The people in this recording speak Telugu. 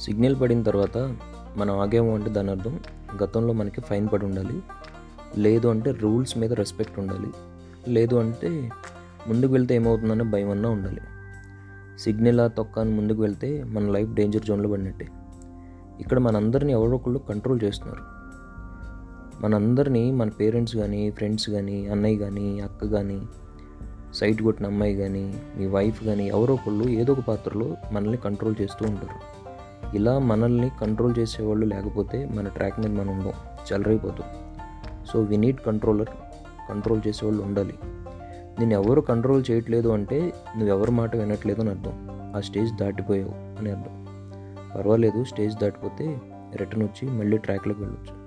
సిగ్నల్ పడిన తర్వాత మనం ఆగాము అంటే దాని అర్థం గతంలో మనకి ఫైన్ పడి ఉండాలి. లేదు అంటే రూల్స్ మీద రెస్పెక్ట్ ఉండాలి. లేదు అంటే ముందుకు వెళ్తే ఏమవుతుందనే భయం అన్నా ఉండాలి. సిగ్నల్ ఆ తొక్క అని ముందుకు వెళ్తే మన లైఫ్ డేంజర్ జోన్లో పడినట్టే. ఇక్కడ మనందరినీ ఎవరో ఒకళ్ళు కంట్రోల్ చేస్తున్నారు. మనందరినీ మన పేరెంట్స్ కానీ ఫ్రెండ్స్ కానీ అన్నయ్య కానీ అక్క కానీ సైట్ కొట్టిన అమ్మాయి కానీ మీ వైఫ్ కానీ ఎవరో ఒకళ్ళు ఏదో ఒక పాత్రలో మనల్ని కంట్రోల్ చేస్తూ ఉంటారు. ఇలా మనల్ని కంట్రోల్ చేసేవాళ్ళు లేకపోతే మన ట్రాక్ మీద మనం ఉండం చెలరైపోతాం so we need controller control చేసేవాళ్ళు ఉండాలి. నేను ఎవరు కంట్రోల్ చేయట్లేదు అంటే నువ్వెవరి మాట వినట్లేదు అని అర్థం. ఆ స్టేజ్ దాటిపోయావు అని అర్థం. పర్వాలేదు స్టేజ్ దాటిపోతే రిటర్న్ వచ్చి మళ్ళీ ట్రాక్లోకి వెళ్ళొచ్చు.